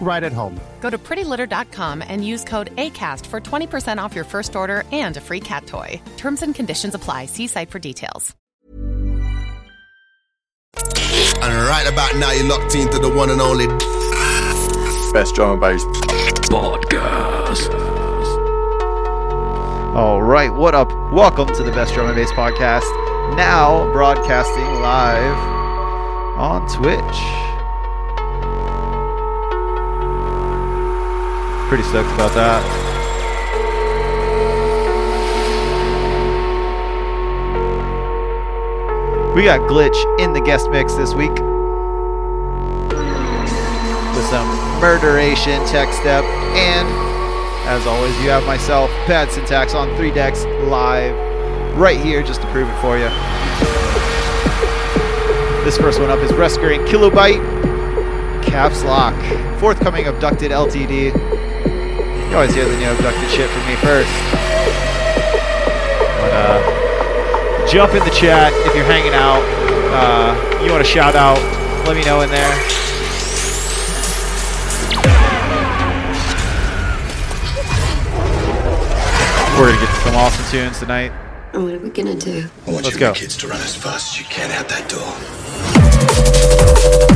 right at home. Go to prettylitter.com and use code ACAST for 20% off your first order and a free cat toy. Terms and conditions apply. See site for details. And right about now, you're locked into the one and only Best drum and bass. Podcast. All right, what up? Welcome to the Best Drum and Bass Podcast. Now broadcasting live on Twitch. Pretty stoked about that. We got Glitch in the guest mix this week. With some murderation tech step and as always you have myself Bad Syntax on three decks live right here just to prove it for you. This first one up is rescuing kilobyte caps lock. Forthcoming abducted ltd you always hear the new abducted shit from me first but uh jump in the chat if you're hanging out uh you want to shout out let me know in there We're gonna get some awesome tunes tonight. And what are we gonna do? I want Let's you go. kids to run as fast as you can out that door.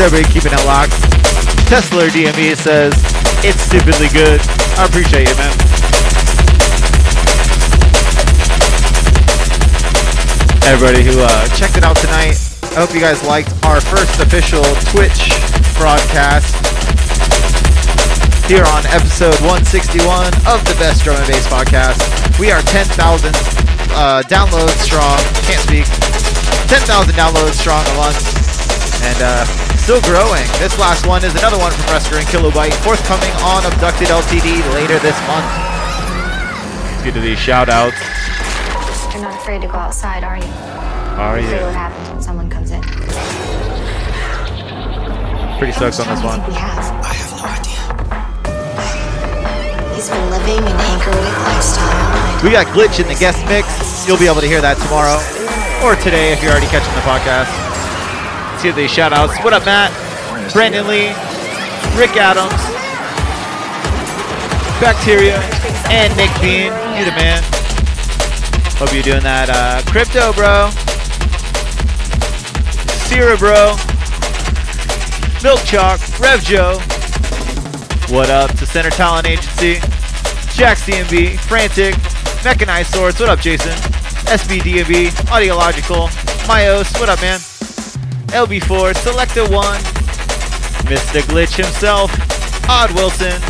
Everybody keeping it locked. Tesla DME says, it's stupidly good. I appreciate you, man. Everybody who uh, checked it out tonight, I hope you guys liked our first official Twitch broadcast here on episode 161 of the Best Drum and Bass Podcast. We are 10,000 uh, downloads strong. Can't speak. 10,000 downloads strong a month. And uh, still growing. This last one is another one from Resker and Kilobyte, forthcoming on Abducted LTD later this month. Let's get to these shout outs. You're not afraid to go outside, are you? Are you? See what happens when someone comes in. Pretty stoked on this one. He has. I have no idea. He's been living an anchoritic lifestyle. We got Glitch in the guest mix. You'll be able to hear that tomorrow or today if you're already catching the podcast. Let's these shout outs. What up, Matt? Brandon Lee, Rick Adams, Bacteria, and Nick Bean. You the man. Hope you're doing that. Uh, crypto, bro. Sierra, bro. Milk Chalk, Rev Joe. What up to Center Talent Agency? Jack CMB, Frantic, Mechanized Swords, what up, Jason? SBDB, Audiological, Myos, what up, man? LB4, Selector 1, Mr. Glitch himself, Odd Wilson,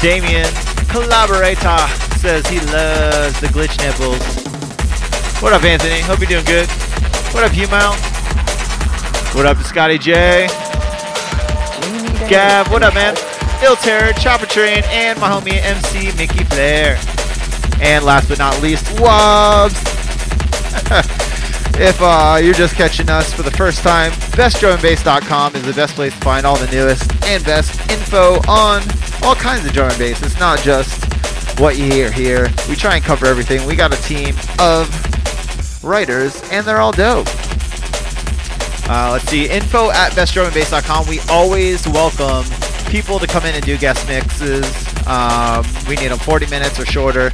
Damien, Collaborator, says he loves the glitch nipples. What up, Anthony? Hope you're doing good. What up, Humount? What up Scotty J? Gav, what up, man? Ill Terror, Chopper Train, and my homie MC Mickey Flair. And last but not least, Wobbs. if uh, you're just catching us for the first time, bestdrumandbass.com is the best place to find all the newest and best info on all kinds of drum and bass. It's not just what you hear here. We try and cover everything. We got a team of writers, and they're all dope. Uh, let's see, info at bestdrumandbass.com. We always welcome people to come in and do guest mixes. Um, we need them 40 minutes or shorter.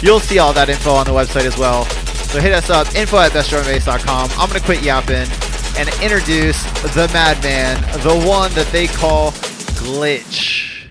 You'll see all that info on the website as well. So hit us up, info at bestdrumandbass.com. I'm going to quit yapping and introduce the madman, the one that they call Glitch.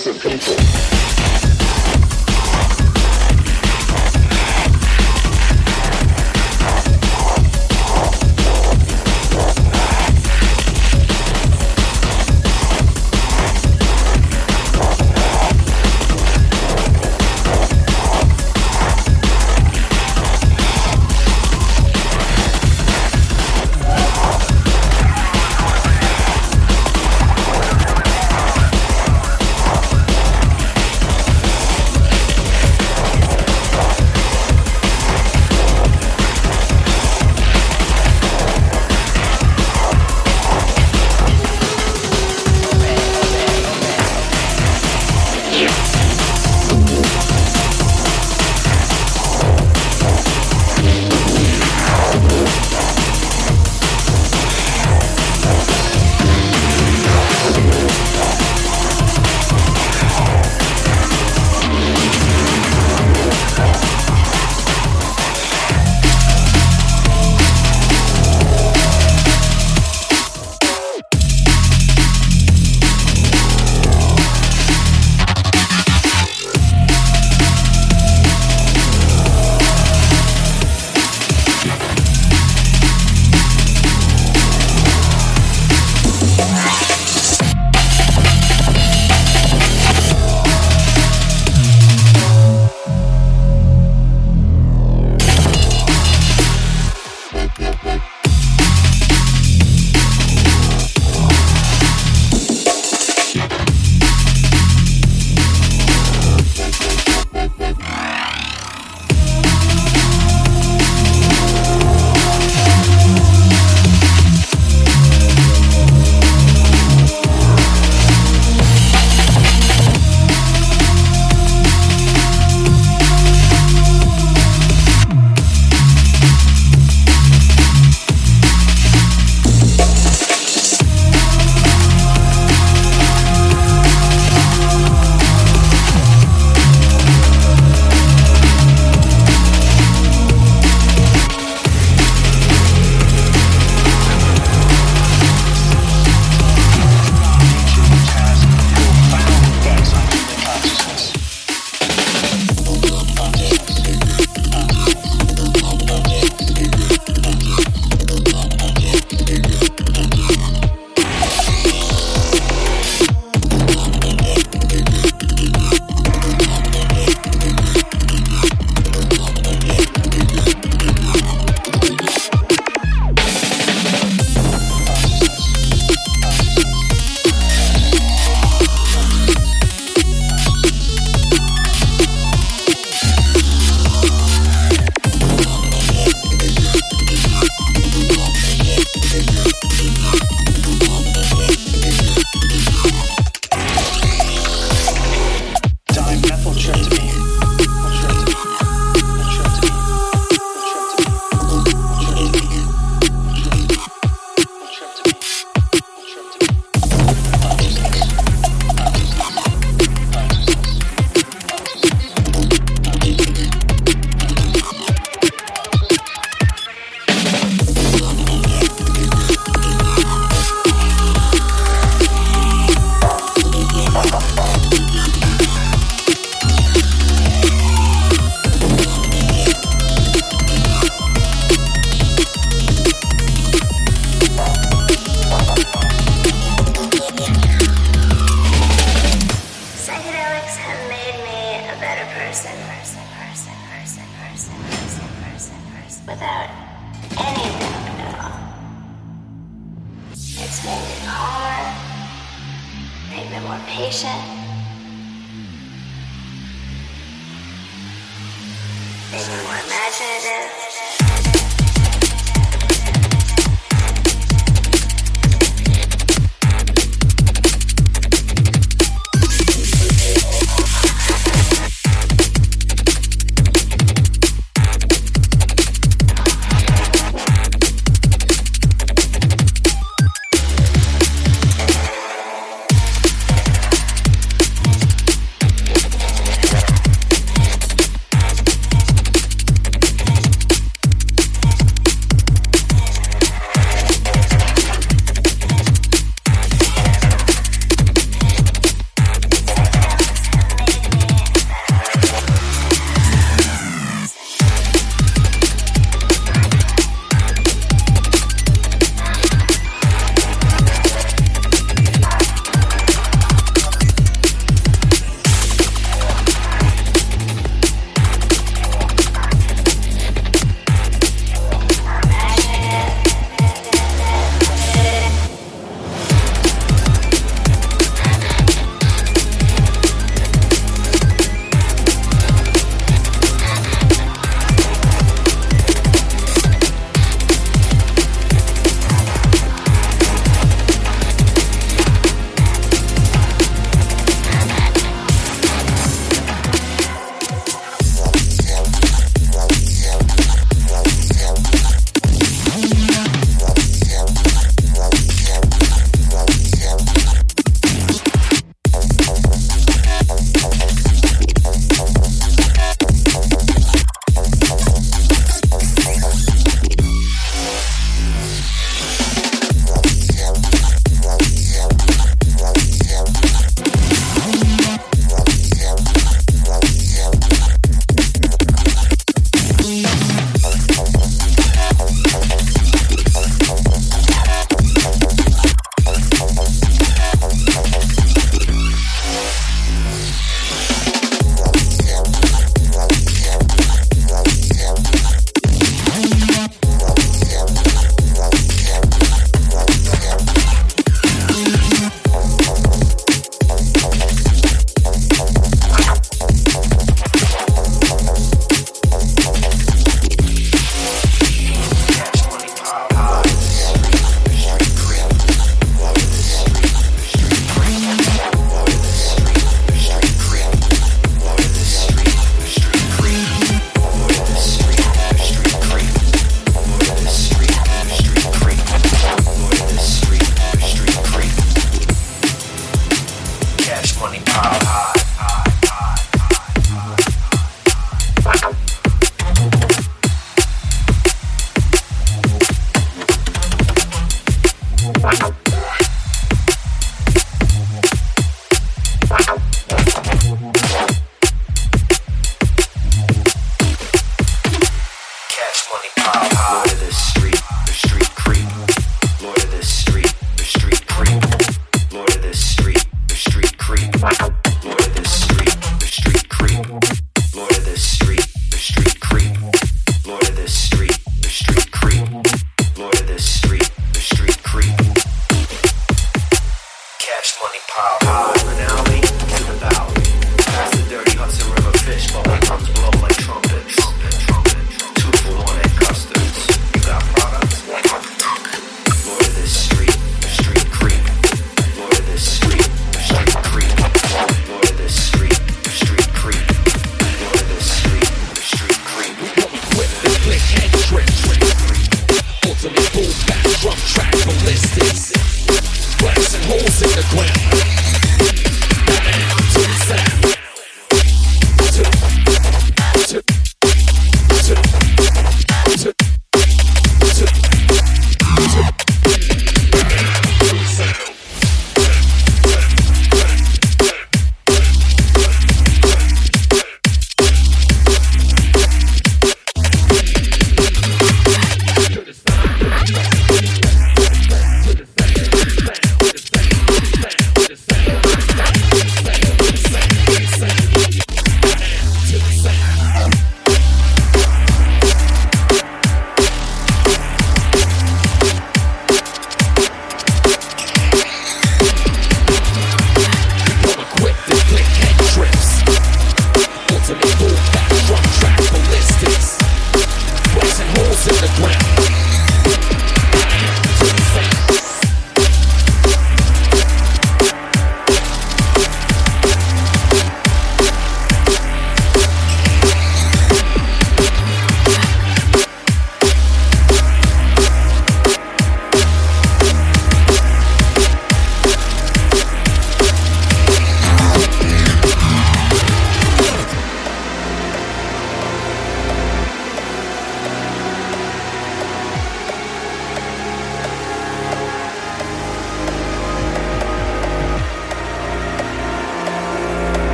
The people.